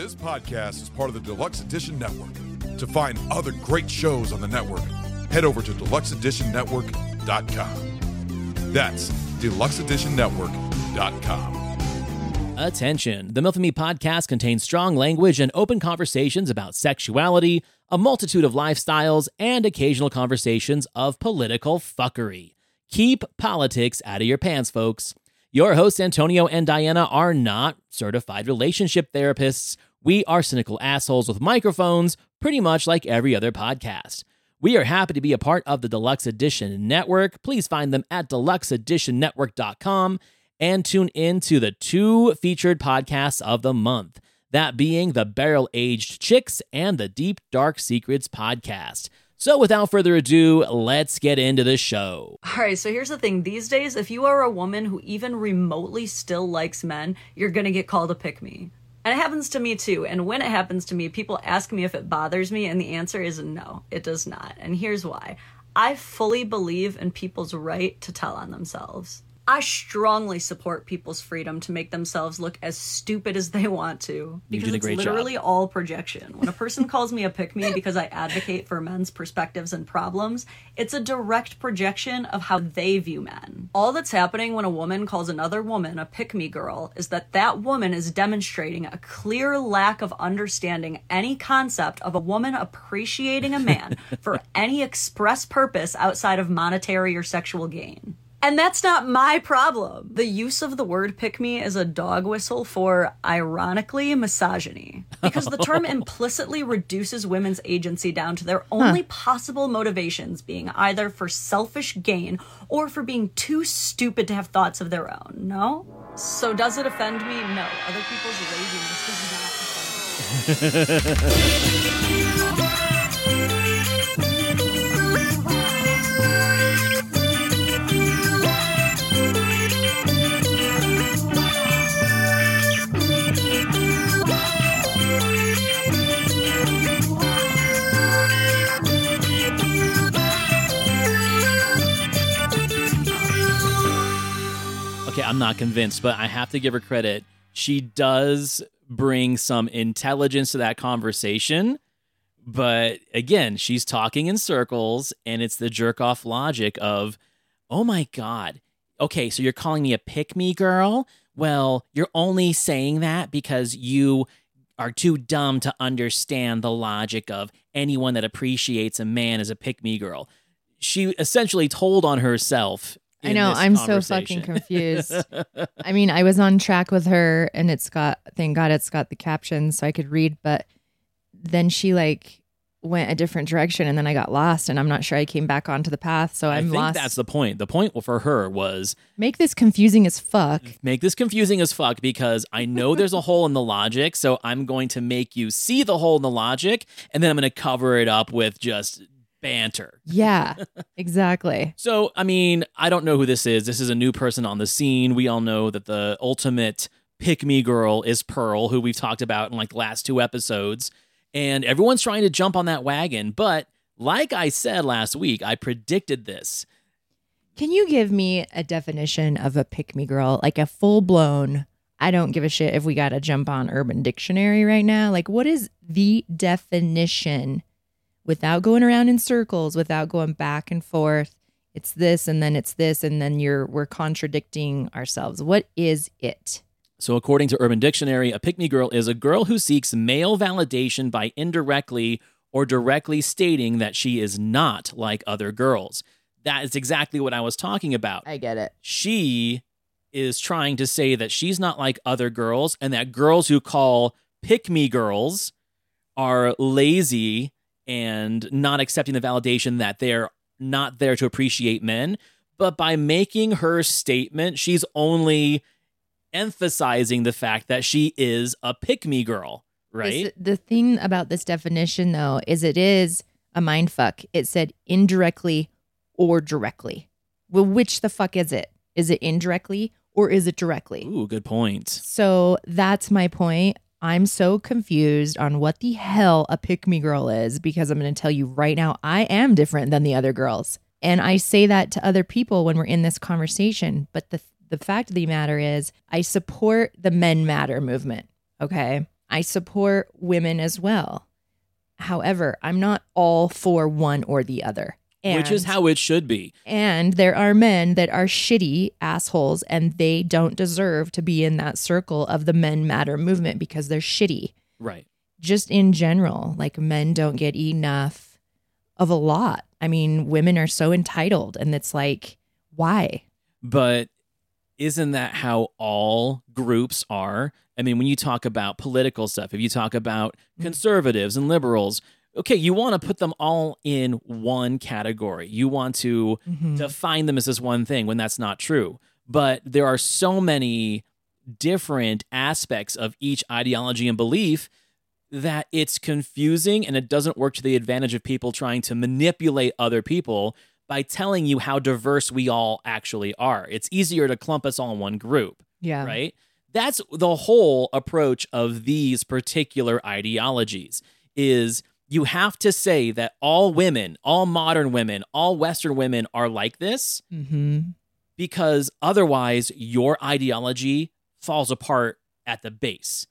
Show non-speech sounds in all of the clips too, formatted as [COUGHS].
This podcast is part of the Deluxe Edition Network. To find other great shows on the network, head over to deluxeeditionnetwork.com. That's deluxeeditionnetwork.com. Attention! The Milf and Me podcast contains strong language and open conversations about sexuality, a multitude of lifestyles, and occasional conversations of political fuckery. Keep politics out of your pants, folks. Your hosts, Antonio and Dianna, are not certified relationship therapists. We are cynical assholes with microphones, pretty much like every other podcast. We are happy to be a part of the Deluxe Edition Network. Please find them at deluxeeditionnetwork.com and tune in to the two featured podcasts of the month. That being the Barrel Aged Chicks and the Deep Dark Secrets podcast. So, without further ado, let's get into the show. All right, so here's the thing. These days, if you are a woman who even remotely still likes men, you're gonna get called a pick me. And it happens to me too. And when it happens to me, people ask me if it bothers me, and the answer is no, it does not. And here's why I fully believe in people's right to tell on themselves. I strongly support people's freedom to make themselves look as stupid as they want to because it's great job. literally all projection. When a person calls me a pick me because I advocate for men's perspectives and problems, it's a direct projection of how they view men. All that's happening when a woman calls another woman a pick me girl is that that woman is demonstrating a clear lack of understanding any concept of a woman appreciating a man [LAUGHS] for any express purpose outside of monetary or sexual gain. And that's not my problem. The use of the word pick me is a dog whistle for, ironically, misogyny. Because the term [LAUGHS] implicitly reduces women's agency down to their only possible motivations being either for selfish gain or for being too stupid to have thoughts of their own. No? So does it offend me? No. Other people's laziness does not offend me. [LAUGHS] I'm not convinced, but I have to give her credit. She does bring some intelligence to that conversation. But again, she's talking in circles, and it's the jerk off logic of, oh my God. Okay, so you're calling me a pick me girl? Well, you're only saying that because you are too dumb to understand the logic of anyone that appreciates a man as a pick me girl. She essentially told on herself. I know. I'm so fucking confused. [LAUGHS] I mean, I was on track with her and it's got, thank God it's got the captions so I could read, but then she like went a different direction and then I got lost and I'm not sure I came back onto the path. So I I'm think lost. that's the point. The point for her was Make this confusing as fuck. make this confusing as fuck because I know there's a hole in the logic, so I'm going to make you see the hole in the logic, and then I'm going to cover it up with just banter. Yeah, exactly. [LAUGHS] So, I mean, I don't know who this is. This is a new person on the scene. We all know that the ultimate pick me girl is Pearl, who we've talked about in like the last two episodes. And everyone's trying to jump on that wagon. But like I said last week, I predicted this. Can you give me a definition of a pick me girl? Like a full blown, I don't give a shit if we got to jump on Urban Dictionary right now. Like, what is the definition without going around in circles, without going back and forth? It's this and then it's this and then you're we're contradicting ourselves. What is it? So, according to Urban Dictionary, a pick me girl is a girl who seeks male validation by indirectly or directly stating that she is not like other girls. That is exactly what I was talking about. I get it. She is trying to say that she's not like other girls and that girls who call pick me girls are lazy and not accepting the validation that they're not there to appreciate men. But by making her statement, she's only emphasizing the fact that she is a pick me girl, right? This- the thing about this definition, though, is it is a mind fuck. It said indirectly or directly. Well, which the fuck is it? Is it indirectly or is it directly? Ooh, good point. So that's my point. I'm so confused on what the hell a pick me girl is because I'm going to tell you right now, I am different than the other girls. And I say that to other people when we're in this conversation. But the, the fact of the matter is, I support the men matter movement. Okay. I support women as well. However, I'm not all for one or the other. Which is how it should be. and there are men that are shitty assholes and they don't deserve to be in that circle of the men matter movement because they're shitty. Right. Just in general, like men don't get enough of a lot. I mean, women are so entitled and it's like, why? But isn't that how all groups are? I mean, when you talk about political stuff, if you talk about mm-hmm. conservatives and liberals, okay, you want to put them all in one category. You want to mm-hmm. define them as this one thing when that's not true. But there are so many different aspects of each ideology and belief that it's confusing and it doesn't work to the advantage of people trying to manipulate other people by telling you how diverse we all actually are. It's easier to clump us all in one group, Yeah. right? That's the whole approach of these particular ideologies is you have to say that all women, all modern women, all western women are like this Mm-hmm. because otherwise your ideology falls apart at the base.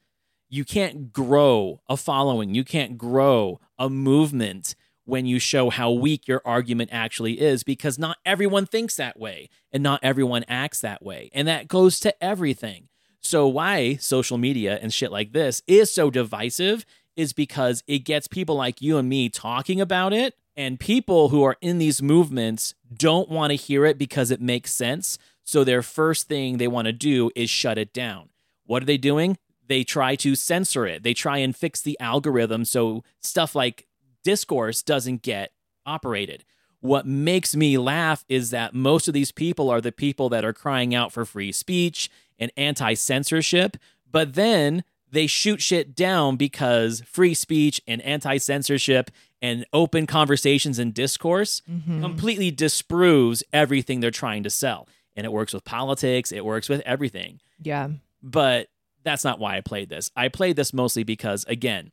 You can't grow a following, you can't grow a movement when you show how weak your argument actually is because not everyone thinks that way and not everyone acts that way. And that goes to everything. So, why social media and shit like this is so divisive is because it gets people like you and me talking about it. And people who are in these movements don't want to hear it because it makes sense. So, their first thing they want to do is shut it down. What are they doing? They try to censor it, they try and fix the algorithm so stuff like discourse doesn't get operated. What makes me laugh is that most of these people are the people that are crying out for free speech and anti censorship, but then they shoot shit down because free speech and anti censorship and open conversations and discourse mm-hmm. completely disproves everything they're trying to sell. And it works with politics, it works with everything Yeah. but that's not why I played this. I played this mostly because, again,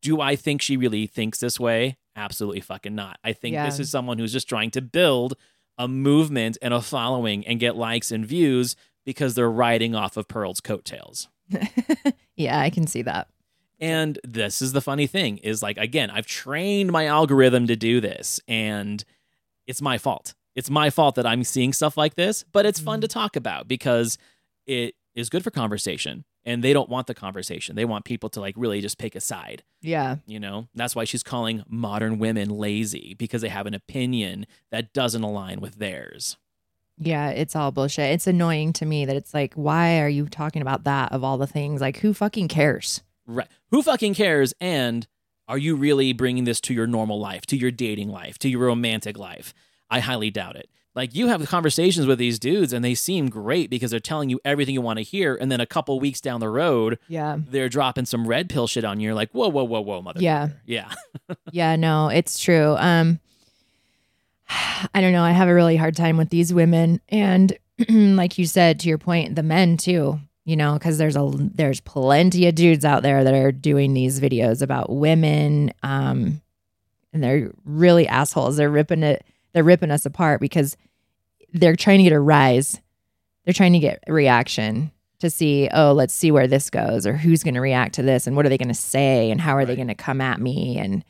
do I think she really thinks this way? Absolutely fucking not. I think this is someone who's just trying to build a movement and a following and get likes and views because they're riding off of Pearl's coattails. [LAUGHS] Yeah, I can see that. And this is the funny thing is like again, I've trained my algorithm to do this and it's my fault. It's my fault that I'm seeing stuff like this, but it's fun to mm-hmm. talk about because it is good for conversation and they don't want the conversation. They want people to like really just pick a side, Yeah. you know? That's why she's calling modern women lazy because they have an opinion that doesn't align with theirs. Yeah, it's all bullshit. It's annoying to me that it's like, why are you talking about that of all the things? Like, who fucking cares? Right. Who fucking cares? And are you really bringing this to your normal life, to your dating life, to your romantic life? I highly doubt it. Like you have conversations with these dudes and they seem great because they're telling you everything you want to hear. And then a couple weeks down the road, Yeah. they're dropping some red pill shit on you. You're like, whoa, whoa, whoa, whoa, mother. Yeah. Yeah. [LAUGHS] yeah, no, it's true. Um I don't know, I have a really hard time with these women and [CLEARS THROAT] like you said to your point, the men too, you know, cuz there's a there's plenty of dudes out there that are doing these videos about women um and they're really assholes. They're ripping it they're ripping us apart because they're trying to get a rise. They're trying to get reaction to see, oh, let's see where this goes or who's going to react to this and what are they going to say and how are they going to come at me and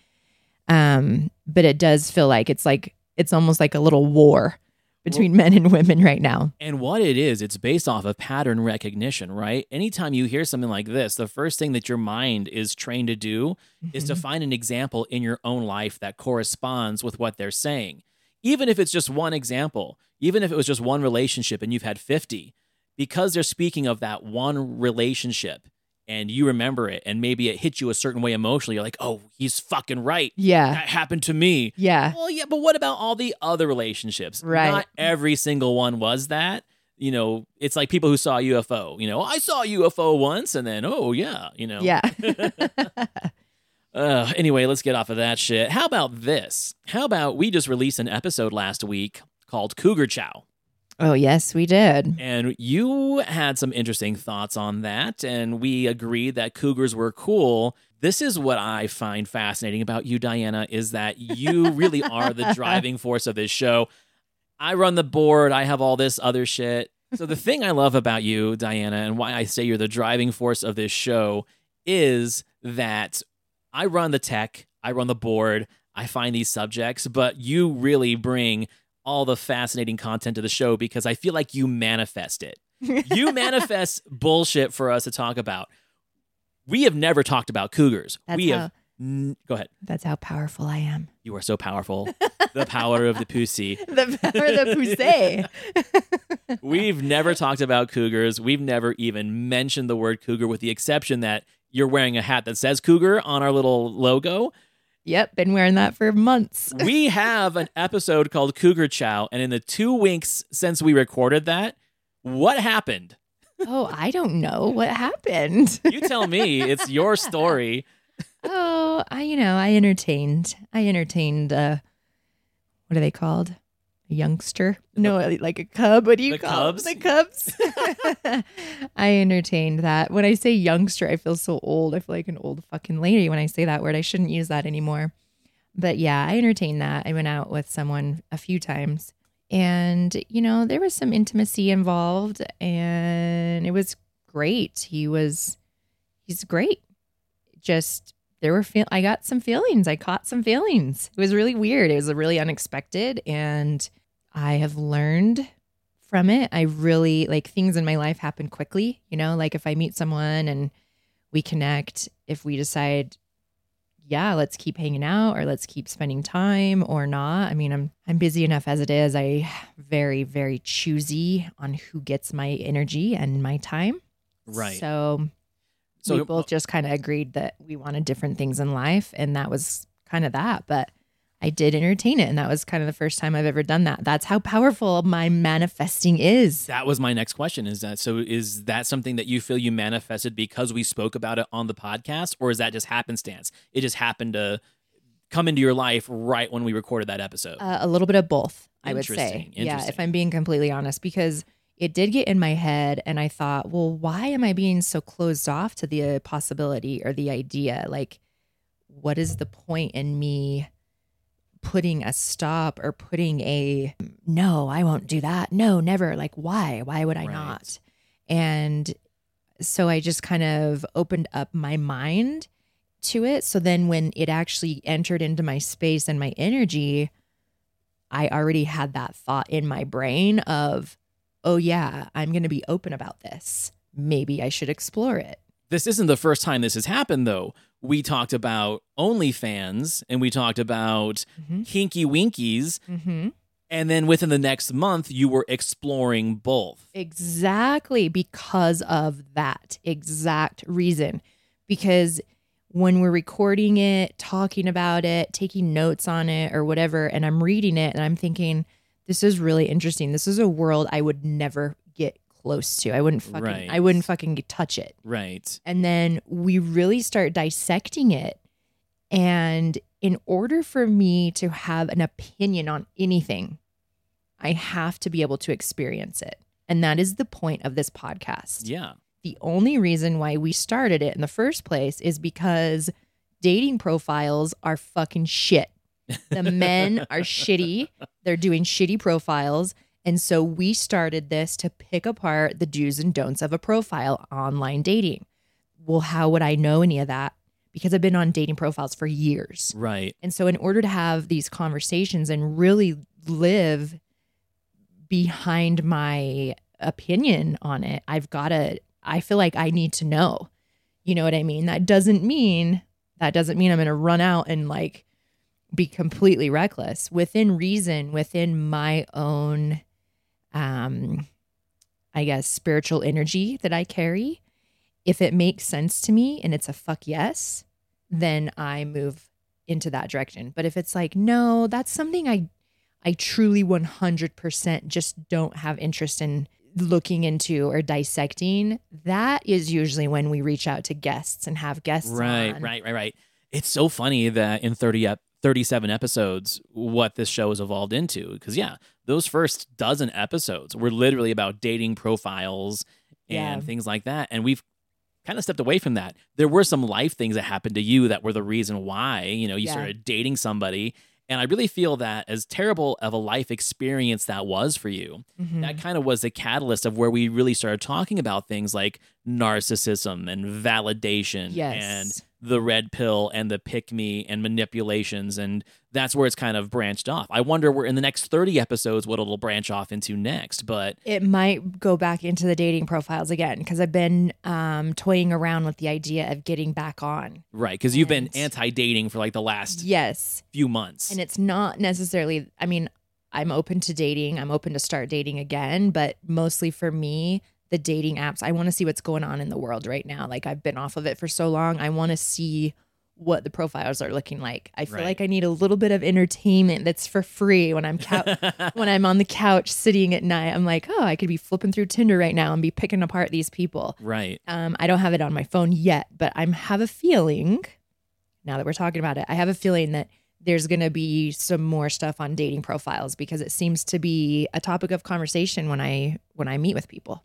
um but it does feel like it's like it's almost like a little war between men and women right now. And what it is, it's based off of pattern recognition, right? Anytime you hear something like this, the first thing that your mind is trained to do is to mm-hmm. find an example in your own life that corresponds with what they're saying. Even if it's just one example, even if it was just one relationship and you've had 50, because they're speaking of that one relationship and you remember it and maybe it hit you a certain way emotionally, you're like, oh, he's fucking right. Yeah. That happened to me. Yeah. Well, yeah, but what about all the other relationships? Right. Not every single one was that. You know, it's like people who saw a UFO. You know, I saw a UFO once, and then oh yeah, you know. Yeah. [LAUGHS] [LAUGHS] Uh, anyway, let's get off of that shit. How about this? How about we just released an episode last week called Cougar Chow, oh, yes, we did. and you had some interesting thoughts on that, and we agreed that cougars were cool. This is what I find fascinating about you, Dianna, is that you really are the [LAUGHS] driving force of this show. I run the board, I have all this other shit. So, the thing I love about you, Dianna, and why I say you're the driving force of this show is that I run the tech, I run the board, I find these subjects, but you really bring all the fascinating content of the show because I feel like you manifest it. You [LAUGHS] manifest bullshit for us to talk about. We have never talked about cougars. That's we how- have. N- go ahead. That's how powerful I am. You are so powerful. [LAUGHS] the power of the pussy. [LAUGHS] The power of the poussey. We've never talked about cougars. We've never even mentioned the word cougar, with the exception that you're wearing a hat that says cougar on our little logo. Yep, been wearing that for months. [LAUGHS] We have an episode called Cougar Chow, and in the two weeks since we recorded that, what happened? oh, I don't know what happened. [LAUGHS] You tell me. It's your story. [LAUGHS] oh, I you know, I entertained. I entertained uh what are they called? A youngster? No, uh, like a cub. What do you The call Cubs? them? The cubs? [LAUGHS] [LAUGHS] I entertained that. When I say youngster, I feel so old. I feel like an old fucking lady when I say that word. I shouldn't use that anymore. But yeah, I entertained that. I went out with someone a few times and, you know, there was some intimacy involved and it was great. He was, he's great. Just, there were, feel- I got some feelings. I caught some feelings. It was really weird. It was really unexpected. And I have learned from it. I really, like, things in my life happen quickly. You know, like if I meet someone and we connect, if we decide, yeah, let's keep hanging out or let's keep spending time or not. I mean, I'm I'm busy enough as it is. I very very choosy on who gets my energy and my time. Right. So, So- we both just kind of agreed that we wanted different things in life and that was kind of that, but I did entertain it and that was kind of the first time I've ever done that. That's how powerful my manifesting is. That was my next question. Is that so? Is that something that you feel you manifested because we spoke about it on the podcast, or is that just happenstance? It just happened to come into your life right when we recorded that episode. Uh, a little bit of both, I would say. Yeah, if. I'm being completely honest, because it did get in my head, and I thought, well, why am I being so closed off to the uh, possibility or the idea? Like, what is the point in me putting a stop or putting a no, I won't do that. No, never. Like, why? Why would I Right. not? And so I just kind of opened up my mind to it. So then when it actually entered into my space and my energy, I already had that thought in my brain of, oh, yeah, I'm going to be open about this. Maybe I should explore it. this isn't the first time this has happened, though. We talked about OnlyFans and we talked about Mhm. Hinky Winkies, Mm-hmm. and then within the next month, you were exploring both. Exactly because of that exact reason. Because when we're recording it, talking about it, taking notes on it, or whatever, and I'm reading it and I'm thinking, this is really interesting. This is a world I would never get close to. I wouldn't fucking, Right. I wouldn't fucking touch it. Right. And then we really start dissecting it. And in order for me to have an opinion on anything, I have to be able to experience it. And that is the point of this podcast. Yeah. The only reason why we started it in the first place is because dating profiles are fucking shit. The men are [LAUGHS] shitty. They're doing shitty profiles. And so we started this to pick apart the do's and don'ts of a profile online dating. Well, how would I know any of that? Because I've been on dating profiles for years. Right. And so, in order to have these conversations and really live behind my opinion on it, I've got to, I feel like I need to know. You know what I mean? That doesn't mean, that doesn't mean I'm going to run out and like be completely reckless within reason, within my own, um, I guess, spiritual energy that I carry. If it makes sense to me and it's a fuck yes, then I move into that direction. But if it's like, no, that's something I I truly 100% just don't have interest in looking into or dissecting, that is usually when we reach out to guests and have guests Right, on. right, right, right. It's so funny that in 30 ep- 37 episodes, what this show has evolved into. Because, yeah, those first dozen episodes were literally about dating profiles and Yeah. things like that. And we've kind of stepped away from that. There were some life things that happened to you that were the reason why, you know, you Yeah. started dating somebody And I really feel that as terrible of a life experience that was for you, Mhm. that kind of was the catalyst of where we really started talking about things like narcissism and validation Yes. and the red pill and the pick me and manipulations and that's where it's kind of branched off. I wonder where in the next 30 episodes what it'll branch off into next, but it might go back into the dating profiles again because I've been um, toying around with the idea of getting back on. right cuz you've been anti-dating for like the last Yes. few months. And it's not necessarily, I mean, I'm open to dating. I'm open to start dating again, but mostly for me, the dating apps, I want to see what's going on in the world right now. Like I've been off of it for so long. I want to see what the profiles are looking like. I feel Right. like I need a little bit of entertainment that's for free when I'm cou- [LAUGHS] when I'm on the couch sitting at night. I'm like, "Oh, I could be flipping through Tinder right now and be picking apart these people." right. Um, I don't have it on my phone yet, but I have a feeling. Now that we're talking about it, I have a feeling that there's going to be some more stuff on dating profiles because it seems to be a topic of conversation when I when I meet with people.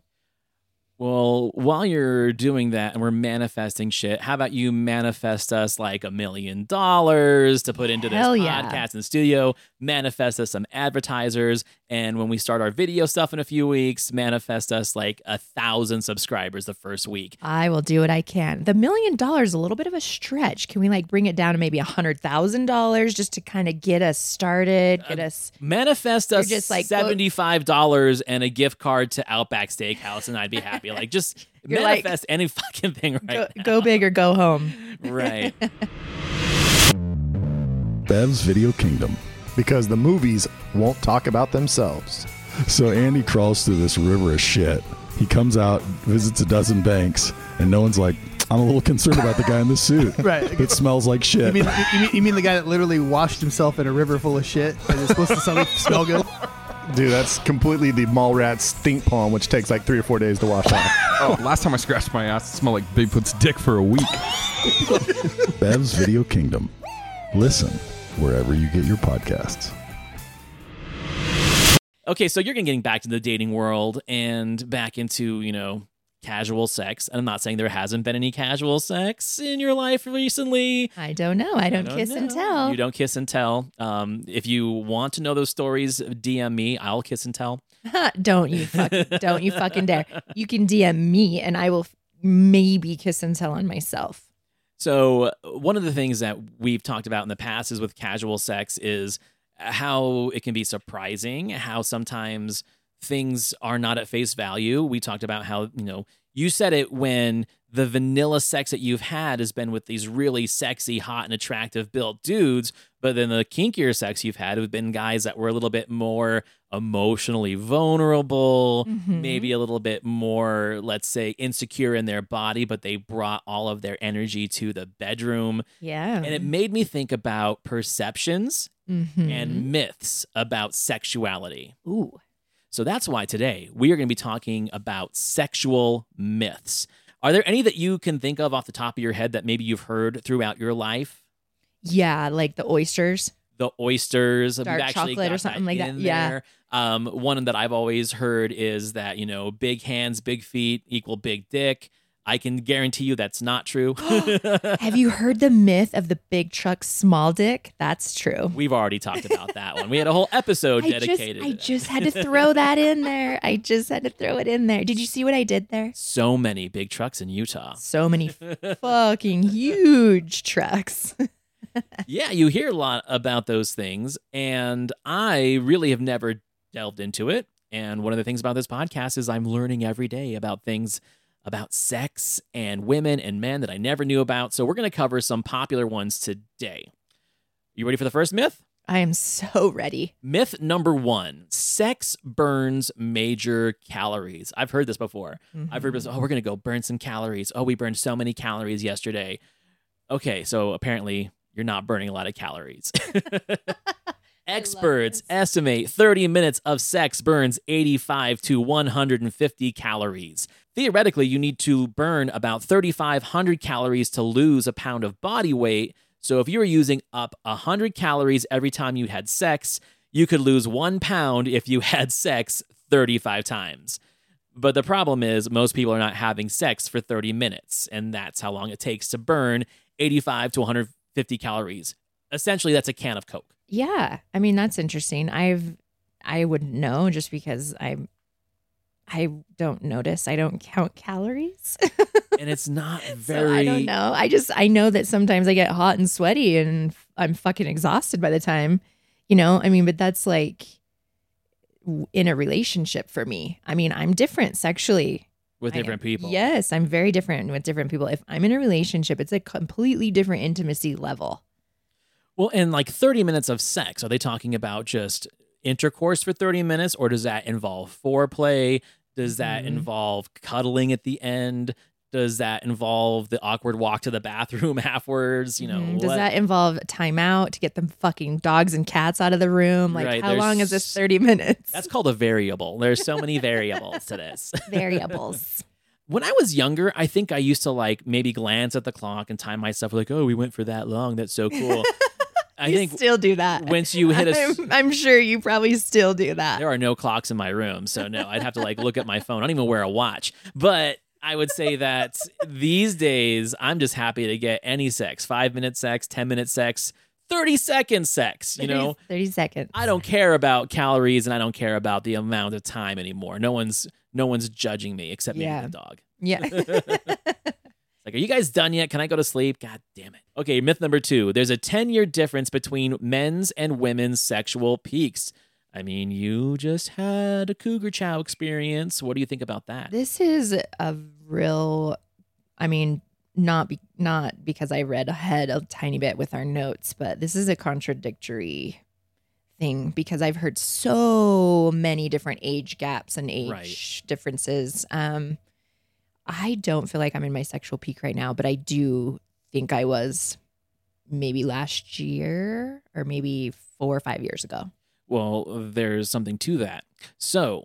Well, while you're doing that and we're manifesting shit, how about you manifest us like a million dollars to put into this Hell yeah. podcast in the studio, manifest us some advertisers, and when we start our video stuff in a few weeks, manifest us like a thousand subscribers the first week. I will do what I can. The million dollars is a little bit of a stretch. Can we like bring it down to maybe a hundred thousand dollars just to kind of get us started, get uh, us Manifest us just like, seventy-five dollars and a gift card to Outback Steakhouse, and I'd be [LAUGHS] happy. Like just [LAUGHS] You're like, manifest any fucking thing right go, go big or go home. Right. [LAUGHS] Bev's Video Kingdom. because the movies won't talk about themselves. So Andy crawls through this river of shit. He comes out, visits a dozen banks, and no one's like, I'm a little concerned about the guy in the suit. [LAUGHS] Right. It smells like shit. You mean, you mean you mean the guy that literally washed himself in a river full of shit and is supposed to smell, smell good? Dude, that's completely the mall rat stink palm, which takes like three or four days to wash off. [LAUGHS] Oh, last time I scratched my ass, it smelled like Bigfoot's dick for a week. [LAUGHS] Bev's Video Kingdom. Listen wherever you get your podcasts. Okay, so you're getting back to the dating world and back into, you know, casual sex. And I'm not saying there hasn't been any casual sex in your life recently. I don't know. I don't, I don't kiss and tell. You don't kiss and tell. Um, if you want to know those stories, DM me. I'll kiss and tell. [LAUGHS] don't you fucking don't you fucking dare. You can DM me and I will maybe kiss and tell on myself. So, one of the things that we've talked about in the past is with casual sex is how it can be surprising, how sometimes things are not at face value. We talked about how, you know, you said it when the vanilla sex that you've had has been with these really sexy, hot, and attractive built dudes, but then the kinkier sex you've had have been guys that were a little bit more emotionally vulnerable, Mhm. maybe a little bit more, let's say, insecure in their body, but they brought all of their energy to the bedroom. Yeah. And it made me think about perceptions Mhm. and myths about sexuality. Ooh. So that's why today we are going to be talking about sexual myths. Are there any that you can think of off the top of your head that maybe you've heard throughout your life? Yeah, like the oysters. The oysters, Dark actually chocolate or something like that. Yeah. Um, one that I've always heard is that you know, big hands, big feet equal big dick. I can guarantee you that's not true. [GASPS] [LAUGHS] Have you heard the myth of the big truck small dick? That's true. We've already talked about that one. We had a whole episode [LAUGHS] I just. I just had to throw [LAUGHS] that in there. I just had to throw it in there. Did you see what I did there? so many big trucks in Utah. So many fucking huge trucks. yeah, you hear a lot about those things, and I really have never delved into it. And one of the things about this podcast is I'm learning every day about things about sex and women and men that I never knew about. So we're going to cover some popular ones today. You ready for the first myth? I am so [LAUGHS] ready. Myth number one sex burns major calories. I've heard this before. I've heard this, mm-hmm. oh, we're going to go burn some calories. Oh, we burned so many calories yesterday. Okay, so apparently you're not burning a lot of calories. [LAUGHS] [LAUGHS] Experts estimate 30 minutes of sex burns 85 to 150 calories. Theoretically, you need to burn about 3,500 calories to lose a pound of body weight. So if you were using up 100 calories every time you had sex, you could lose one pound if you [LAUGHS] had sex 35 times. But the problem is, most people are not having sex for 30 minutes, and that's how long it takes to burn 85 to 150 calories. Essentially, that's a can of Coke. Yeah, I mean that's interesting. I've I wouldn't know just because I I don't notice. I don't count calories. [LAUGHS] And it's not [LAUGHS] so very I don't know. I just I know that sometimes I get hot and sweaty and I'm fucking exhausted by the time, you know? I mean, but that's like in a relationship for me. I mean, I'm different sexually. with different people. Yes, I'm very different with different people. If I'm in a relationship, it's a completely different intimacy level. Well, and like 30 minutes of sex, are they talking about just intercourse for 30 minutes or does that involve foreplay? Does that Mhm. involve cuddling at the end? Does that involve the awkward walk to the bathroom [LAUGHS] afterwards? You know, Mhm. Does that involve timeout to get the fucking dogs and cats out of the room? Like, Right, how long is this 30 minutes? That's called a variable. There's so many variables to this. [LAUGHS] variables. [LAUGHS] When I was younger, I think I used to like maybe glance at the clock and time myself like, oh, we went for that long. That's so cool. I you think still do that. once you hit a, [LAUGHS] I'm, I'm sure you probably still do that. There are no clocks in my room, so no, I'd have to like look at my phone. I don't even wear a watch. But I would say that these days, I'm just happy to get any sex five minute sex, 10 minute sex, 30 second sex. You 30 know, 30 seconds. I don't care about calories and I don't care about the amount of time anymore. No one's no one's judging me except maybe Yeah. the dog. Yeah. [LAUGHS] [LAUGHS] Like, are you guys done yet? Can I go to sleep? God damn it. Okay, myth number two there's a 10 year difference between men's and women's sexual peaks. I mean, you just had a cougar chow experience. What do you think about that? this is a real, I mean, not be, not because I read ahead a tiny bit with our notes, but this is a contradictory thing because I've heard so many different age gaps and age Right. differences. Um, I don't feel like I'm in my sexual peak right now, but I do think I was maybe last year or maybe four or five years ago. Well, there's something to that. So,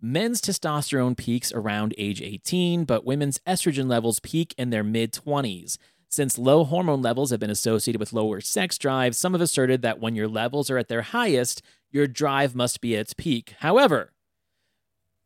men's testosterone peaks around age 18, but women's estrogen levels peak in their mid 20s. Since low hormone levels have been associated with lower sex drive, some have asserted that when your levels are at their highest, your drive must be at its peak. However,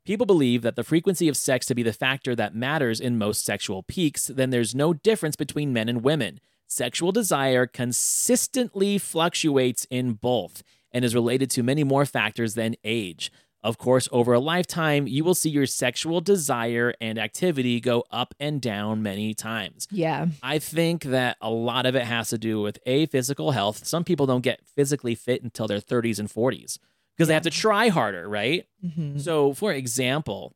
people believe that the frequency of sex to be the factor that matters in most sexual peaks, then there's no difference between men and women. Sexual desire consistently fluctuates in both and is related to many more factors than age. Of course, over a lifetime, you will see your sexual desire and activity go up and down many times. Yeah. I think that a lot of it has to do with a physical health. Some people don't get physically fit until their 30s and 40s because they have to try harder, right? Mhm. So, for example,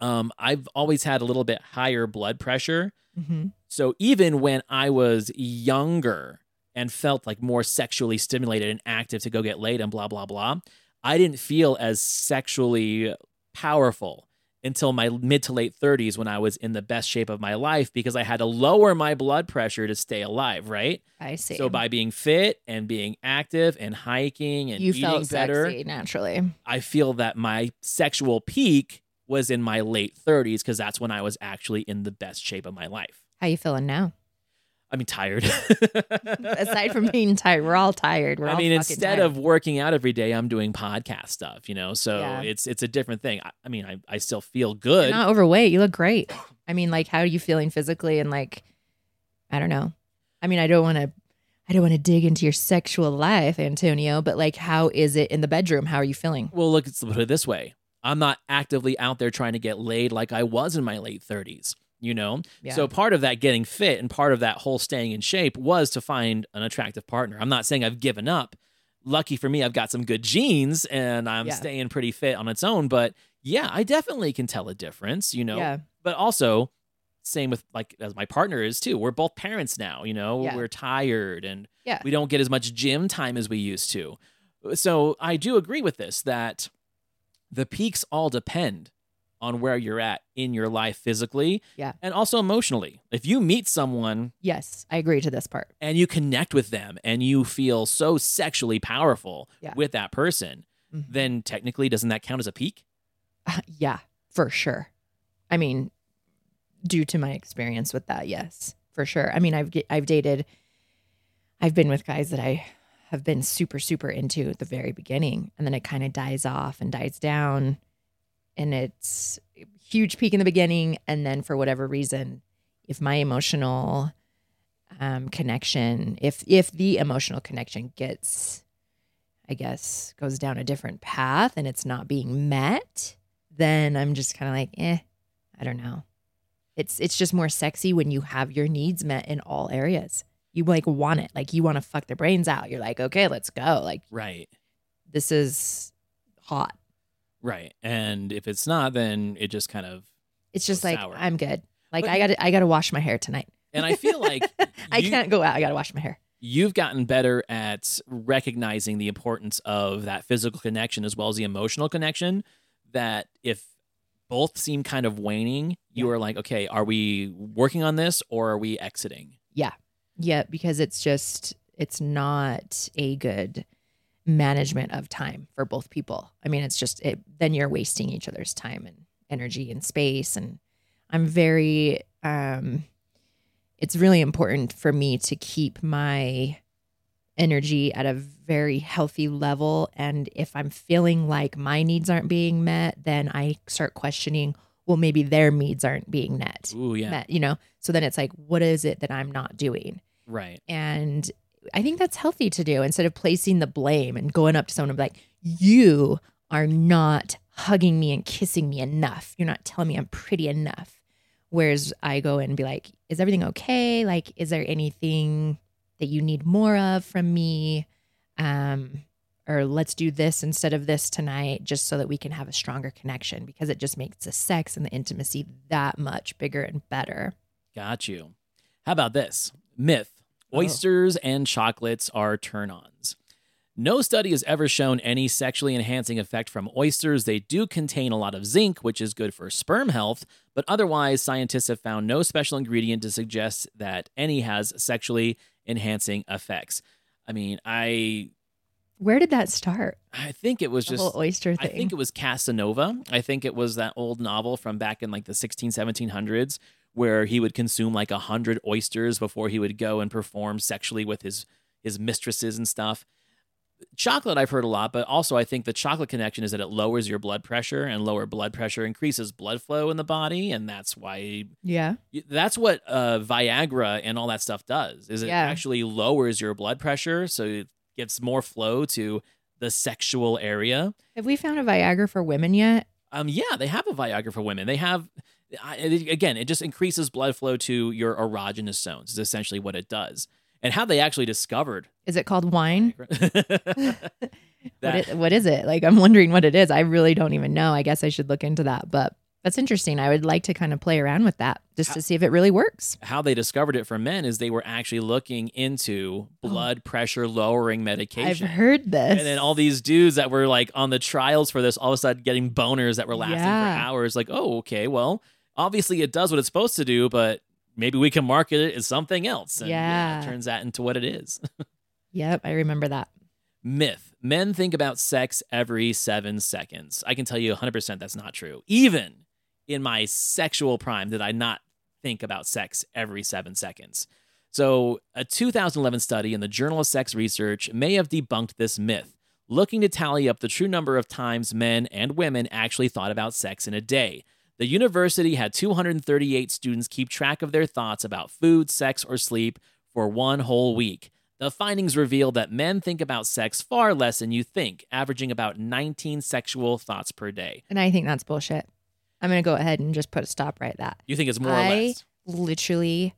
um, I've always had a little bit higher blood pressure. Mhm. So even when I was younger and felt like more sexually stimulated and active to go get laid and blah blah blah, I didn't feel as sexually powerful until my mid to late 30s when I was in the best shape of my life because I had to lower my blood pressure to stay alive, right? I see. So by being fit and being active and hiking and you eating felt better, sexy naturally. I feel that my sexual peak was in my late 30s because that's when I was actually in the best shape of my life. How you feeling now? I mean, tired. [LAUGHS] Aside from being tired, we're all tired. We're I all mean, instead tired. of working out every day, I'm doing podcast stuff, you know. So Yeah. it's it's a different thing. I, I mean, I, I still feel You're good. not overweight. You look great. [COUGHS] I mean, like, how are you feeling physically? And like, I don't know. I mean, I don't want to. I don't want to dig into your sexual life, Antonio, but like, how is it in the bedroom? How are you feeling? well, look, let's put it this way: I'm not actively out there trying to get laid like I was in my late 30s. You know, Yeah. so part of that getting fit and part of that whole staying in shape was to find an attractive partner. I'm not saying I've given up. Lucky for me, I've got some good genes and I'm Yeah. staying pretty fit on its own. But yeah, I definitely can tell a difference. You know, Yeah. but also same with like as my partner is too. We're both parents now, you know. We're tired and Yeah. we don't get as much gym time as we used to. So I do agree with this that the peaks all depend on where you're at in your life physically Yeah. and also emotionally. If you meet someone Yes, I agree to this part. and you connect with them and you feel so sexually powerful Yeah. with that person, Mhm. then technically doesn't that count as a peak? Uh, yeah, for sure. I mean, due to my experience with that, yes, for sure. I mean, I've I've dated, I've been with guys that I have been super super into at the very beginning, and then it kind of dies off and dies down, and it's a huge peak in the beginning, and then for whatever reason, if my emotional um, connection, if if the emotional connection gets I guess, goes down a different path and it's not being met, then I'm just kind of like, eh, I don't know. It's it's just more sexy when you have your needs met in all areas. You like want it. Like you want to fuck their brains out. You're like, okay, let's go. Like Right. this is hot. Right. And if it's not, then it just kind of It's just like sour. I'm good. Like But- I got to I got to wash my hair tonight. and I feel like [LAUGHS] I can't go out. I got to wash my hair. you've gotten better at recognizing the importance of that physical connection as well as the emotional connection that if both seem kind of waning you Yeah. are like okay are we working on this or are we exiting Yeah. Yeah, because it's just it's not a good management of time for both people. I mean, it's just it then you're wasting each other's time and energy and space and I'm very um it's really important for me to keep my energy at a very healthy level and if I'm feeling like my needs aren't being met, then I start questioning well maybe their needs aren't being met. ooh yeah Met, you know. So then it's like what is it that I'm not doing? right And I think that's healthy to do instead of placing the blame and going up to someone and be like, you are not hugging me and kissing me enough. You're not telling me I'm pretty enough. Whereas I go and be like, is everything okay? Like, is there anything that you need more of from me? Um, or let's do this instead of this tonight, just so that we can have a stronger connection because it just makes the sex and the intimacy that much bigger and better. got you how about this myth Oh. oysters and chocolates are turn-ons No study has ever shown any sexually enhancing effect from oysters. They do contain a lot of zinc, which is good for sperm health, but otherwise, scientists have found no special ingredient to suggest that any has sexually enhancing effects. I mean, I Where did that start? I think it was The just whole oyster I think it was Casanova. I think it was that old novel from back in like the 16, 1700s where he would consume like a hundred oysters before he would go and perform sexually with his his mistresses and stuff. Chocolate I've heard a lot, but also I think the chocolate connection is that it lowers your blood pressure and lower blood pressure increases blood flow in the body and that's why yeah. that's what uh, Viagra and all that stuff does. Is it Yeah. actually lowers your blood pressure so it gets more flow to the sexual area. Have we found a Viagra for women yet? Um, yeah, they have a Viagra for women. They have, I- it- again, it just increases blood flow to your erogenous zones. Is essentially what it does. And how they actually discovered Is it called wine? [LAUGHS] What, it, what is it? Like, I'm wondering what it is. I really don't even know. I guess I should look into that. But that's interesting. I would like to kind of play around with that just to see if it really works. how they discovered it for men is they were actually looking into oh. blood pressure lowering medication. I've heard this. And then all these dudes that were like on the trials for this, all of a sudden getting boners that were lasting Yeah. for hours. Like, oh, okay, well, obviously it does what it's supposed to do, but maybe we can market it as something else. And Yeah. it turns that into what it is. [LAUGHS] Yep, I remember that. Myth men think about sex every seven seconds. I can tell you 100% that's not true. Even in my sexual prime, did I not think about sex every seven seconds. So, a 2011 study in the Journal of Sex Research may have debunked this myth, looking to tally up the true number of times men and women actually thought about sex in a day. The university had 238 students keep track of their thoughts about food, sex, or sleep for one whole week. The findings reveal that men think about sex far less than you think, averaging about 19 sexual thoughts per day. And I think that's bullshit. I'm going to go ahead and just put a stop right at that. You think it's more or less I less? literally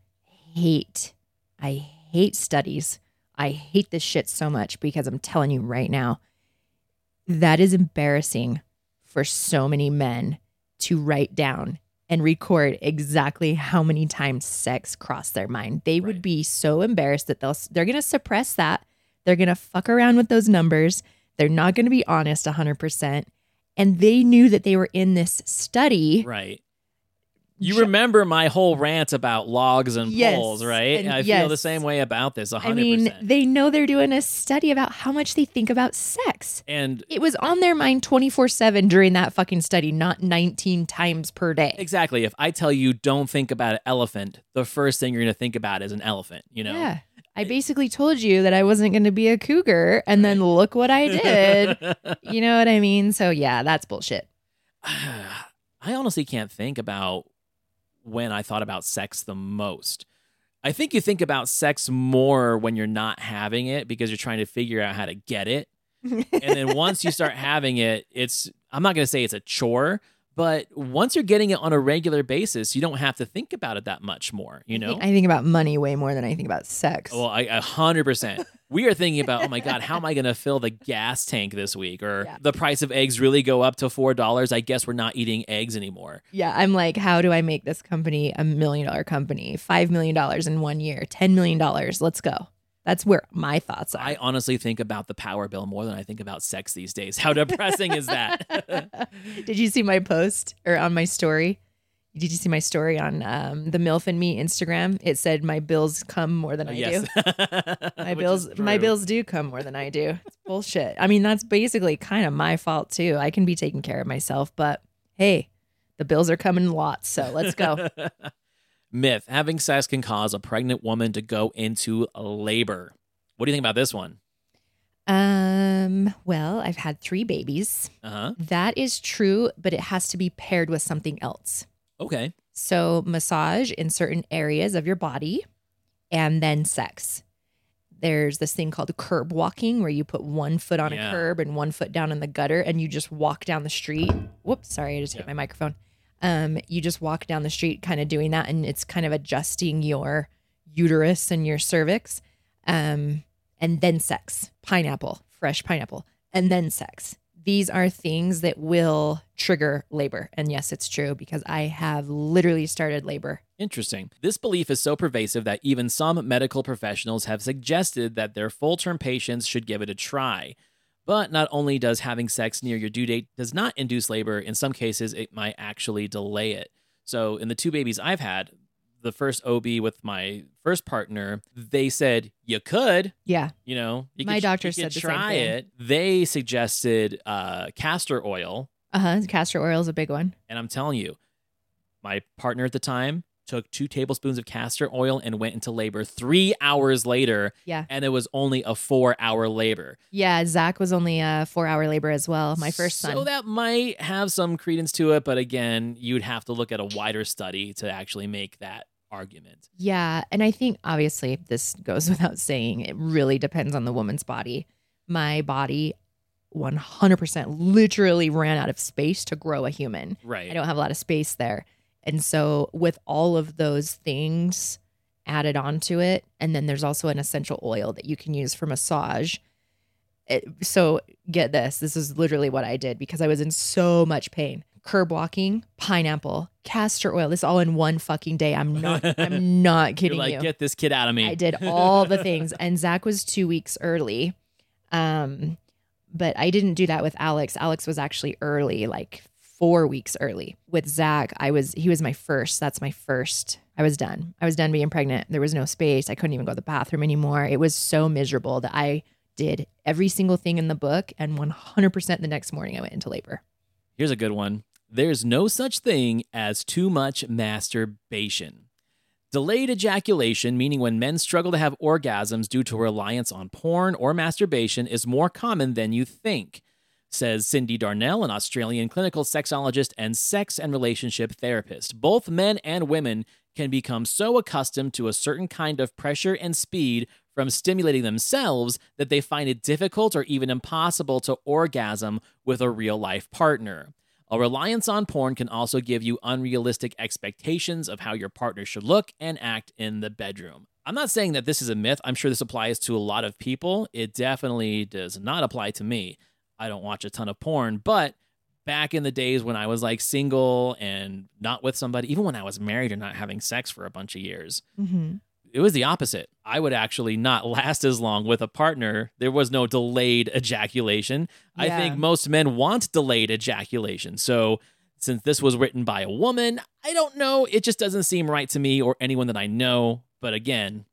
hate, I hate studies. I hate this shit so much because I'm telling you right now, that is embarrassing for so many men to write down and record exactly how many times sex crossed their mind. They would be so embarrassed that they'll they're going to suppress that. They're going to fuck around with those numbers. They're not going to be honest 100%. And they knew that they were in this study. Right. You remember my whole rant about logs and Yes, poles, right? and I feel the same way about this 100%. I mean, they know they're doing a study about how much they think about sex. and It was on their mind 24 7 during that fucking study, not 19 times per day. exactly, if I tell you don't think about an elephant, the first thing you're going to think about is an elephant, you know? Yeah. I basically told you that I wasn't going to be a cougar, and then look what I [LAUGHS] did. you know what I mean? So, yeah, that's bullshit. [SIGHS] I honestly can't think about when I thought about sex the most. I think you think about sex more when you're not having it because you're trying to figure out how to get it. [LAUGHS] and then once you start having it, it's I'm not going to say it's a chore, but once you're getting it on a regular basis, you don't have to think about it that much more, you know? I think about money way more than I think about sex. Well, I a hundred percent. We are thinking about, oh my god, how am I going to fill the gas tank this week? Or Yeah. the price of eggs really go up to four dollars. I guess we're not eating eggs anymore. yeah, I'm like, how do I make this company a million dollar company? Five million dollars in one year, ten million dollars. Let's go. That's where my thoughts are. I honestly think about the power bill more than I think about sex these days. How depressing is that? [LAUGHS] Did you see my post or on my story? Did you see my story on um, the MILF and Me Instagram? It said my bills come more than I yes. do. [LAUGHS] My bills, my bills do come more than I do. It's bullshit. I mean, that's basically kind of my fault too. I can be taking care of myself, but hey, the bills are coming in lots, so let's go. [LAUGHS] Myth: Having sex can cause a pregnant woman to go into labor. What do you think about this one? um, well, I've had three babies. Uh huh. That is true, but it has to be paired with something else. Okay. So, massage in certain areas of your body and then sex. There's this thing called curb walking where you put one foot on Yeah. a curb and one foot down in the gutter and you just walk down the street. Whoops, sorry, I just hit my microphone. Um, you just walk down the street kind of doing that and it's kind of adjusting your uterus and your cervix. Um, and then sex, pineapple, fresh pineapple, and then sex. These are things that will trigger labor. And yes, it's true because I have literally started labor. Interesting. This belief is so pervasive that even some medical professionals have suggested that their full term patients should give it a try. But not only does having sex near your due date does not induce labor, in some cases it might actually delay it. So in the two babies I've had, the first OB with my first partner, they said you could, Yeah. you know, you My could, doctor said the same try it. They suggested uh, castor oil, Uh huh. Castor oil is a big one. and I'm telling you, my partner at the time took two tablespoons of castor oil and went into labor three hours later, Yeah. and it was only a four hour labor. Yeah. Zach was only a four hour labor as well. My first son. So that might have some credence to it, but again, you'd have to look at a wider study to actually make that argument. Yeah. And I think obviously this goes [LAUGHS] without saying, it really depends on the woman's body. My body 100% literally ran out of space to grow a human. Right. I don't have a lot of space there. And so, with all of those things added onto it, and then there's also an essential oil that you can use for massage. It, so, get this this is literally what I did because I was in so much pain. Curb walking, pineapple, castor oil. This all in one fucking day. I'm not. [LAUGHS] I'm not You're kidding like, you. get this kid out of me. I did all the things, [LAUGHS] and Zach was two weeks early. Um, but I didn't do that with Alex. Alex was actually early, like four weeks early. With Zach, I was he was my first. That's my first. I was done. I was done being pregnant. There was no space. I couldn't even go to the bathroom anymore. It was so miserable that I did every single thing in the book, and 100% the next morning I went into labor. Here's a good one. There's no such thing as too much masturbation. Delayed ejaculation, meaning when men struggle to have orgasms due to reliance on porn or masturbation, is more common than you think, says Cyndi Darnell, an Australian clinical sexologist and sex and relationship therapist. Both men and women can become so accustomed to a certain kind of pressure and speed from stimulating themselves that they find it difficult or even impossible to orgasm with a real life partner. A reliance on porn can also give you unrealistic expectations of how your partner should look and act in the bedroom. I'm not saying that this is a myth. I'm sure this applies to a lot of people. It definitely does not apply to me. I don't watch a ton of porn, but back in the days when I was like single and not with somebody, even when I was married and not having sex for a bunch of years, Mm-hmm. it was the opposite. I would actually not [LAUGHS] last as long with a partner. There was no delayed ejaculation. I think most men want delayed ejaculation. So, since this was written by a woman, I don't know. It just doesn't seem right to me or anyone that I know. But again,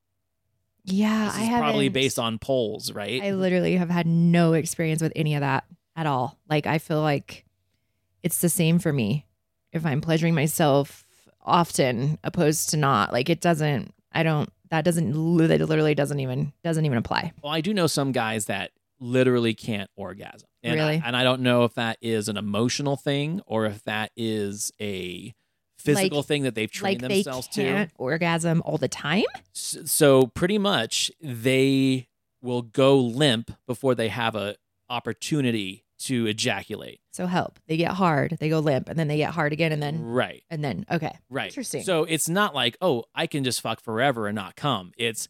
Yeah, this I is have probably based on polls, right? I literally have had no experience with any of that at all. Like I feel like it's the same for me if I'm pleasuring myself often opposed to not. Like it doesn't I don't that doesn't it literally doesn't even doesn't even apply. Well, I do know some guys that literally can't orgasm. And Really? I, and I don't know if that is an emotional thing or if that is a physical Like- thing that they've trained they themselves to. can't orgasm all the time? S- So pretty much they will go limp before they have a opportunity to ejaculate. So help. They get hard, they go limp, and then they get hard again, and then Right. and then okay. Right. Interesting. So it's not like, oh, I can just fuck forever and not come. It's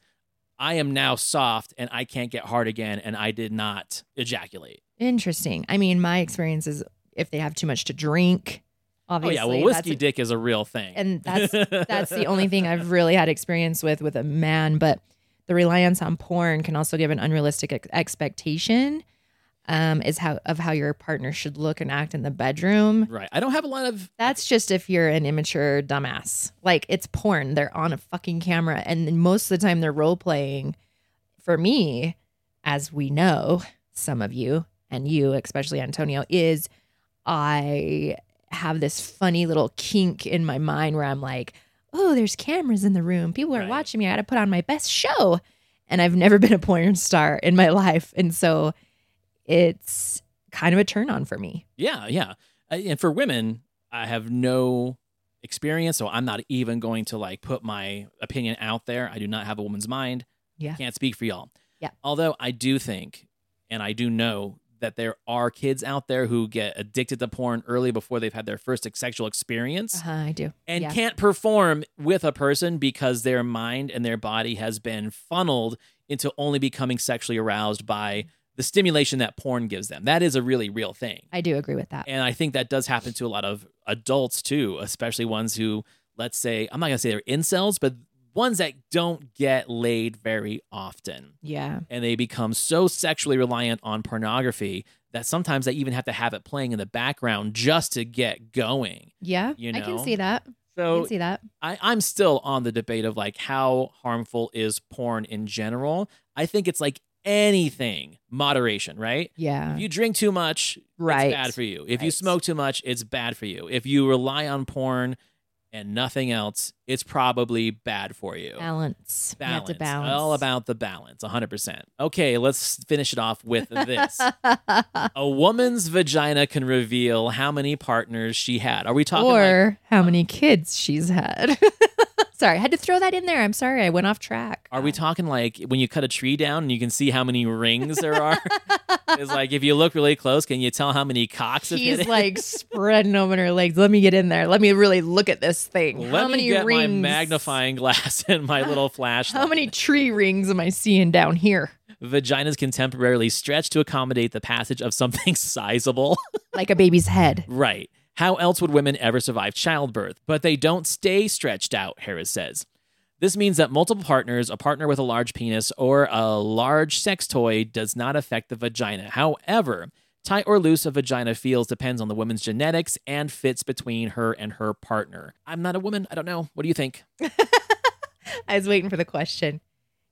I am now soft and I can't get hard again and I did not ejaculate. Interesting. I mean, my experience is if they have too much to drink, obviously. oh yeah, well whiskey that's dick is a real thing. and that's [LAUGHS] that's the only thing I've really had experience with with a man. But the reliance on porn can also give an unrealistic ex- expectation. Um, is how of how your partner should look and act in the bedroom. Right. I don't have a lot of That's just if you're an immature dumbass. Like it's porn. They're on a fucking camera, and most of the time they're role playing. For me, as we know, some of you and you, especially Antonio, is I have this funny little kink in my mind where I'm like, oh, there's cameras in the room. People are Right. watching me. I got to put on my best show. And I've never [LAUGHS] been a porn star in my life. And so it's kind of a turn on for me. Yeah, yeah. Uh, And for women, I have no experience, so I'm not even going to like put my opinion out there. I do not have a woman's mind. Yeah. Can't speak for y'all. Yeah. Although I do think and I do know that there are kids out there who get addicted to porn early before they've had their first sexual experience Uh-huh, I do. and yeah. can't perform with a person because their mind and their body has been funneled into only becoming sexually aroused by the stimulation that porn gives them. That is a really real thing. I do agree with that. And I think that does happen to a lot of adults too, especially ones who, let's say, I'm not going to say they're incels, but ones that don't get laid very often. Yeah. And they become so sexually reliant on pornography that sometimes they even have to have it playing in the background just to get going. Yeah. You know? I can see that. I So can see that. I, I'm still on the debate of like how harmful is porn in general. I think it's like anything, moderation, right? Yeah. If you drink too much, Right. it's bad for you. If you smoke too much, it's bad for you. If you rely on porn and nothing else, it's probably bad for you. balance. Balance. to balance. All about the balance, 100%. Okay, let's finish it off with this. [LAUGHS] A woman's vagina can reveal how many partners she had. Are we talking like or how many kids she's had. [LAUGHS] sorry, I had to throw that in there. I'm sorry, I went off track. Are we um, talking like when you cut a tree down and you can see how many rings there are? [LAUGHS] it's like if you look really close, can you tell how many cocks have hit She's it? like [LAUGHS] spreading open her legs. Let me get in there. Let me really look at this thing. Let how me many get rings? my magnifying glass [LAUGHS] and my little flashlight. How many tree rings am I seeing down here? vaginas can temporarily stretch to accommodate the passage of something sizable? Like a baby's head. right. How else would women ever survive childbirth? But they don't stay stretched out, Harris says. This means that multiple partners, a partner with a large penis, or a large sex toy does not affect the vagina. However, tight or loose a vagina feels depends on the woman's genetics and fits between her and her partner. I'm not a woman. I don't know. What do you think? [LAUGHS] I was waiting for the question.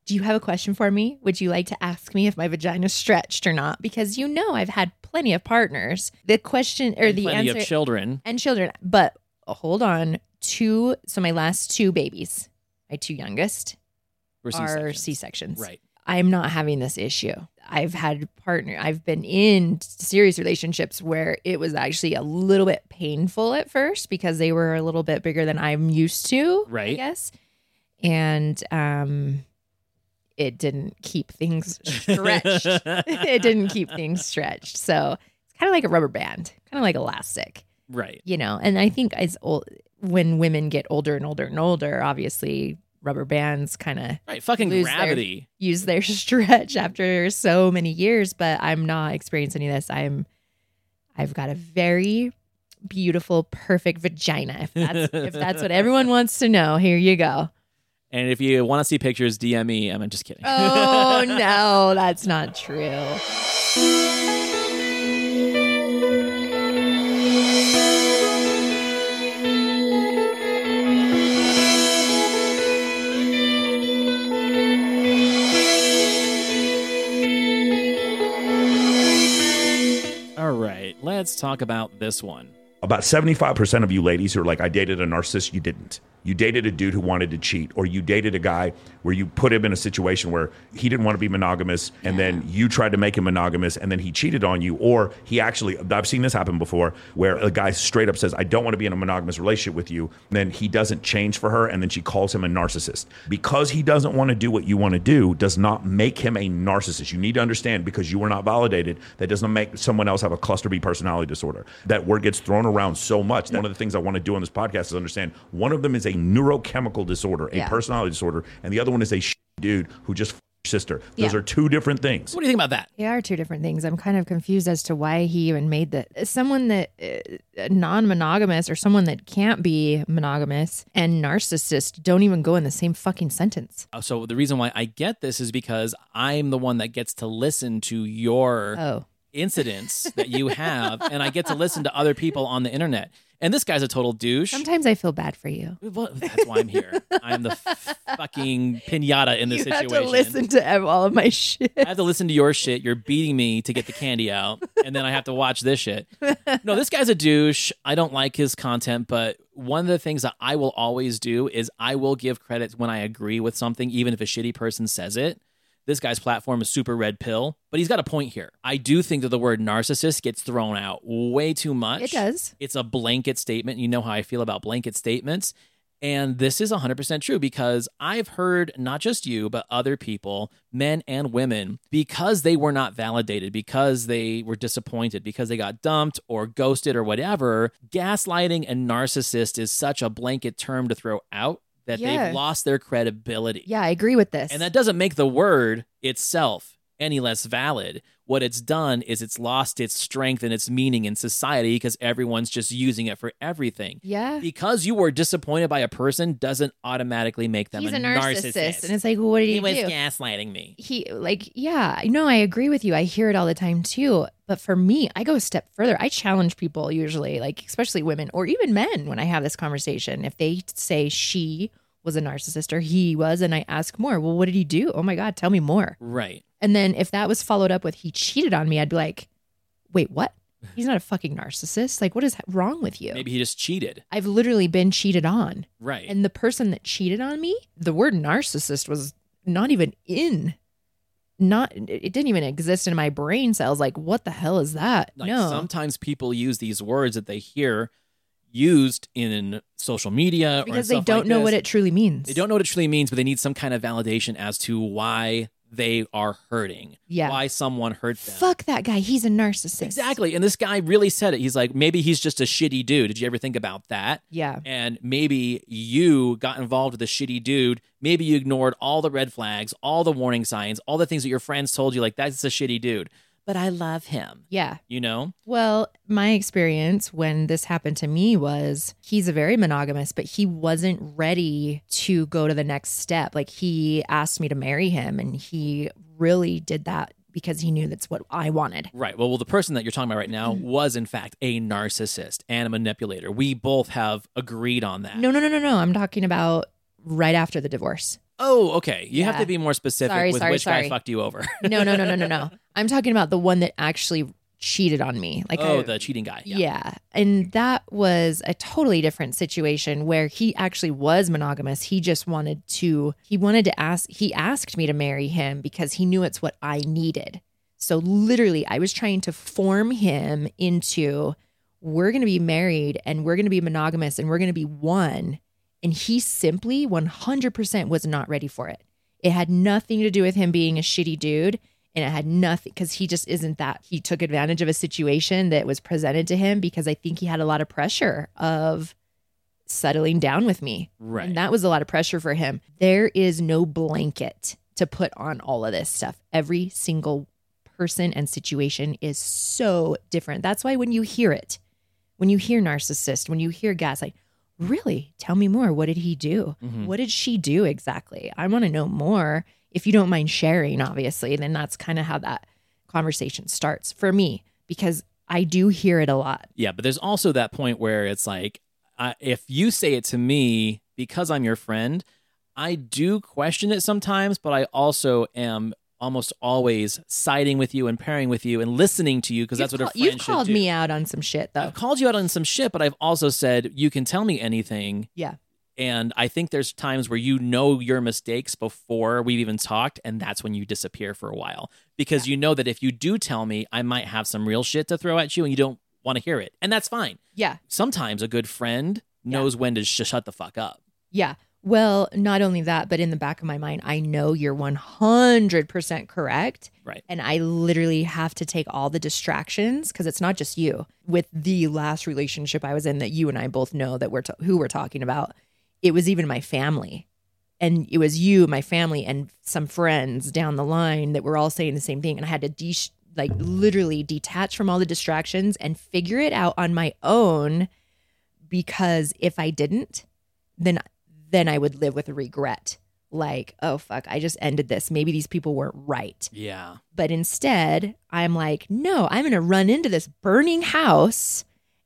Do you have a question for me? Would you like to ask me if my vagina's stretched or not? Because you know I've had plenty of partners. The question or the Plenty answer of children. and children, but hold on. Two. So my last two babies, my two youngest, are C-sections. C sections. Right. I'm not having this issue. I've had partner. I've been in serious relationships where it was actually a little bit painful at first because they were a little bit bigger than I'm used to. I Right. guess, and um, it didn't keep things [LAUGHS] stretched. [LAUGHS] it didn't keep things stretched. So it's kind of like a rubber band, kind of like elastic Right. you know and i think as old when women get older and older and older obviously rubber bands kind of Right. Fucking Lose their- gravity. use their [LAUGHS] stretch after so many years but i'm not experiencing any of this i'm i've got a very beautiful perfect vagina if that's if that's what everyone wants to know here you go And if you want to see pictures, DM me. I'm just kidding. oh [LAUGHS] no that's not true All right, let's talk about this one. About 75% of you ladies who are like, I dated a narcissist, you didn't. You dated a dude who wanted to cheat, or you dated a guy where you put him in a situation where he didn't want to be monogamous, and then you tried to make him monogamous, and then he cheated on you, or he actually, I've seen this happen before, where a guy straight up says, I don't want to be in a monogamous relationship with you, then he doesn't change for her, and then she calls him a narcissist. Because he doesn't want to do what you want to do does not make him a narcissist. You need to understand because you were not validated, that doesn't make someone else have a cluster B personality disorder. That word gets thrown around so much. One of the things I want to do on this podcast is understand one of them is a neurochemical disorder, a Yeah. personality disorder, and the other one is a dude who just sister. Those Yeah. are two different things. What do you think about that? They are two different things. I'm kind of confused as to why he even made that. Someone that uh, non-monogamous or someone that can't be monogamous and narcissist don't even go in the same fucking sentence. Uh, So the reason why I get this is because I'm the one that gets to listen to your Oh, incidents that you have, and I get to listen to other people on the internet. And this guy's a total douche. sometimes I feel bad for you. Well, that's why I'm here. I'm the f- fucking pinata in this you situation. have to listen to all of my shit. I have to listen to your shit. You're beating me to get the candy out, and then I have to watch this shit. No, this guy's a douche. I don't like his content, but one of the things that I will always do is I will give credit when I agree with something, even if a shitty person says it. This guy's platform is super red pill, but he's got a point here. I do think that the word narcissist gets thrown out way too much. It does. It's a blanket statement. You know how I feel about blanket statements. And this is 100% true because I've heard not just you, but other people, men and women, because they were not validated, because they were disappointed, because they got dumped or ghosted or whatever. Gaslighting and narcissist is such a blanket term to throw out that Yeah. they've lost their credibility. Yeah, I agree with this. And that doesn't make the word itself any less valid. What it's done is it's lost its strength and its meaning in society because everyone's just using it for everything. yeah. Because you were disappointed by a person doesn't automatically make them He's a, a narcissist, narcissist. and it's like, well, what did he, he was do? gaslighting me. he like yeah no i agree with you i hear it all the time too but for me i go a step further i challenge people usually like especially women or even men when i have this conversation if they say she was a narcissist or he was and i ask more well what did he do oh my god tell me more Right. and then if that was followed up with he cheated on me i'd be like wait what he's not a fucking narcissist like what is wrong with you Maybe he just cheated. i've literally been cheated on Right. and the person that cheated on me, the word narcissist was not even in. Not it didn't even exist in my brain cells. Like, what the hell is that? like no. sometimes people use these words that they hear used in social media or because they don't like know this. what it truly means. They don't know what it truly means, but they need some kind of validation as to why they are hurting. Yeah. Why someone hurt them. Fuck that guy. He's a narcissist. Exactly. And this guy really said it. He's like, maybe he's just a shitty dude. Did you ever think about that? Yeah. And maybe you got involved with a shitty dude. Maybe you ignored all the red flags, all the warning signs, all the things that your friends told you, like, that's a shitty dude. But I love him. Yeah. You know? Well, my experience when this happened to me was he's a very monogamous, but he wasn't ready to go to the next step. Like he asked me to marry him, and he really did that because he knew that's what I wanted. Right. Well, well, the person that you're talking about right now Mm. was, in fact, a narcissist and a manipulator. We both have agreed on that. No, no, no, no, no. I'm talking about right after the divorce. Oh, okay. You have to be more specific Sorry, with sorry, which guy fucked you over. No, no, no, no, no, no. [LAUGHS] I'm talking about the one that actually cheated on me. Like, oh, the cheating guy. Yeah. yeah. And that was a totally different situation where he actually was monogamous. He just wanted to, he wanted to ask, he asked me to marry him because he knew it's what I needed. So literally, I was trying to form him into we're going to be married and we're going to be monogamous and we're going to be one. And he simply 100% was not ready for it. It had nothing to do with him being a shitty dude. And it had nothing because he just isn't that. He took advantage of a situation that was presented to him because I think he had a lot of pressure of settling down with me. Right. And that was a lot of pressure for him. There is no blanket to put on all of this stuff. Every single person and situation is so different. That's why when you hear it, when you hear narcissist, when you hear gaslight, really tell me more. What did he do? Mhm. What did she do exactly? I want to know more. If you don't mind sharing, obviously, then that's kind of how that conversation starts for me because I do hear it a lot. Yeah, but there's also that point where it's like, uh, if you say it to me because I'm your friend, I do question it sometimes, but I also am almost always siding with you and pairing with you and listening to you because that's what a call- friend You've called do. me out on some shit though. I've called you out on some shit, but I've also said you can tell me anything Yeah. And I think there's times where you know your mistakes before we've even talked, and that's when you disappear for a while. Because you know that if you do tell me, I might have some real shit to throw at you and you don't want to hear it. And that's fine. Yeah. Sometimes a good friend knows when to sh- shut the fuck up. Yeah. Well, not only that, but in the back of my mind, I know you're 100% correct. Right. And I literally have to take all the distractions because it's not just you. With the last relationship I was in that you and I both know that we're, t- who we're talking about, it was even my family. And it was you, my family, and some friends down the line that were all saying the same thing. And I had to de- like literally detach from all the distractions and figure it out on my own because if I didn't, then then I would live with regret. Like, oh fuck, I just ended this. Maybe these people weren't right. Yeah. But instead, I'm like, no, I'm going to run into this burning house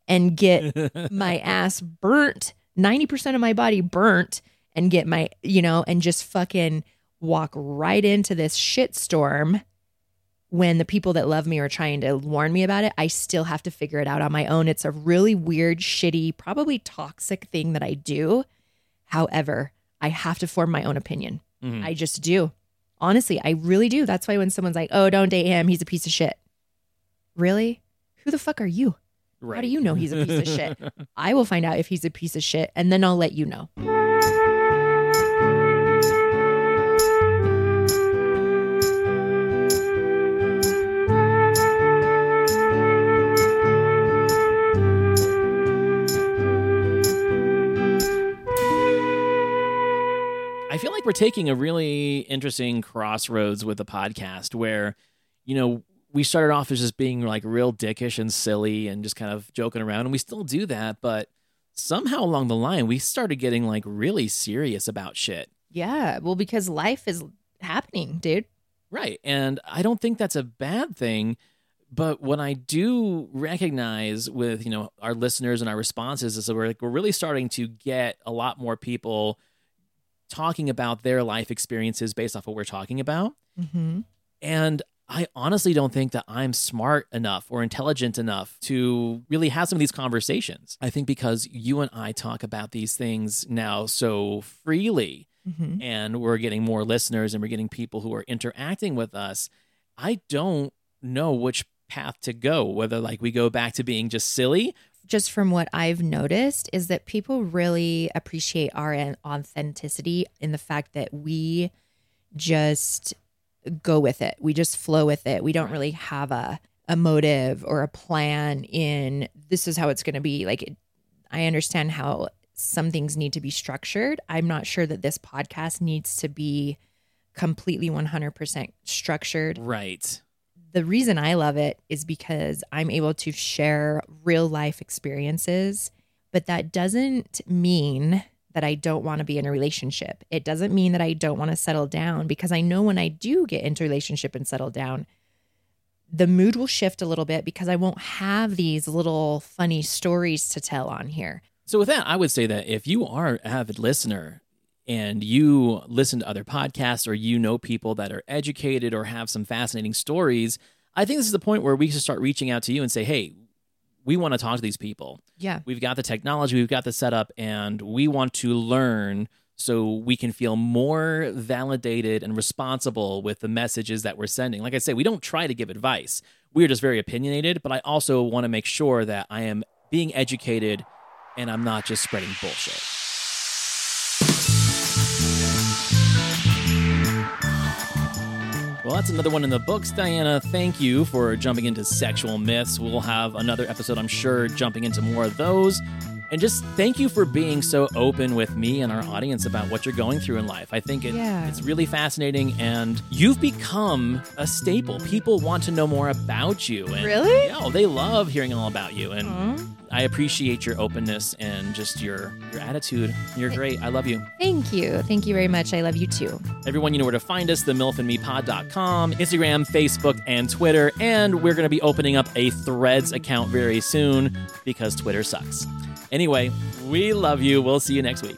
and get [LAUGHS] my ass burnt, 90% of my body burnt, and get my, you know, and just fucking walk right into this shitstorm when the people that love me are trying to warn me about it. I still have to figure it out on my own. It's a really weird, shitty, probably toxic thing that I do. However, I have to form my own opinion. Mhm. I just do. Honestly, I really do. That's why when someone's like, oh, don't date him, he's a piece of shit. Really? Who the fuck are you? How do you know he's a piece of shit? [LAUGHS] I will find out if he's a piece of shit and then I'll let you know. I feel like we're taking a really interesting crossroads with the podcast where, you know, we started off as just being like real dickish and silly and just kind of joking around, and we still do that, but somehow along the line, we started getting like really serious about shit. Yeah. Well, because life is happening, dude. Right. And I don't think that's a bad thing. But what I do recognize with, you know, our listeners and our responses is that we're like we're really starting to get a lot more people talking about their life experiences based off what we're talking about. Mm-hmm. And I honestly don't think that I'm smart enough or intelligent enough to really have some of these conversations. I think because you and I talk about these things now so freely Mm-hmm. and we're getting more listeners and we're getting people who are interacting with us, I don't know which path to go, whether like we go back to being just silly. Just from what I've noticed, is that people really appreciate our authenticity in the fact that we just go with it. We just flow with it. We don't really have a a motive or a plan in this is how it's going to be. Like it, I understand how some things need to be structured. I'm not sure that this podcast needs to be completely 100% structured. Right. The reason I love it is because I'm able to share real life experiences, but that doesn't mean that I don't want to be in a relationship. It doesn't mean that I don't want to settle down because I know when I do get into a relationship and settle down, the mood will shift a little bit because I won't have these little funny stories to tell on here. So with that, I would say that if you are an avid listener and you listen to other podcasts or you know people that are educated or have some fascinating stories, I think this is the point where we should start reaching out to you and say, "Hey, we want to talk to these people. Yeah. We've got the technology, we've got the setup, and we want to learn so we can feel more validated and responsible with the messages that we're sending. Like I say, we don't try to give advice. We're just very opinionated, but I also want to make sure that I am being educated and I'm not just spreading bullshit. Well, that's another one in the books. Dianna, thank you for jumping into sexual myths. We'll have another episode, I'm sure, jumping into more of those. And just thank you for being so open with me and our audience about what you're going through in life. I think it, Yeah. it's really fascinating, and you've become a staple. People want to know more about you. And, Really? Yeah, they love hearing all about you. And Aw. I appreciate your openness and just your your attitude. You're great. I love you. Thank you. Thank you very much. I love you too. Everyone, you know where to find us, the milfandmepod.com, Instagram, Facebook, and Twitter. And we're going to be opening up a Threads account very soon because Twitter sucks. Anyway, we love you. We'll see you next week.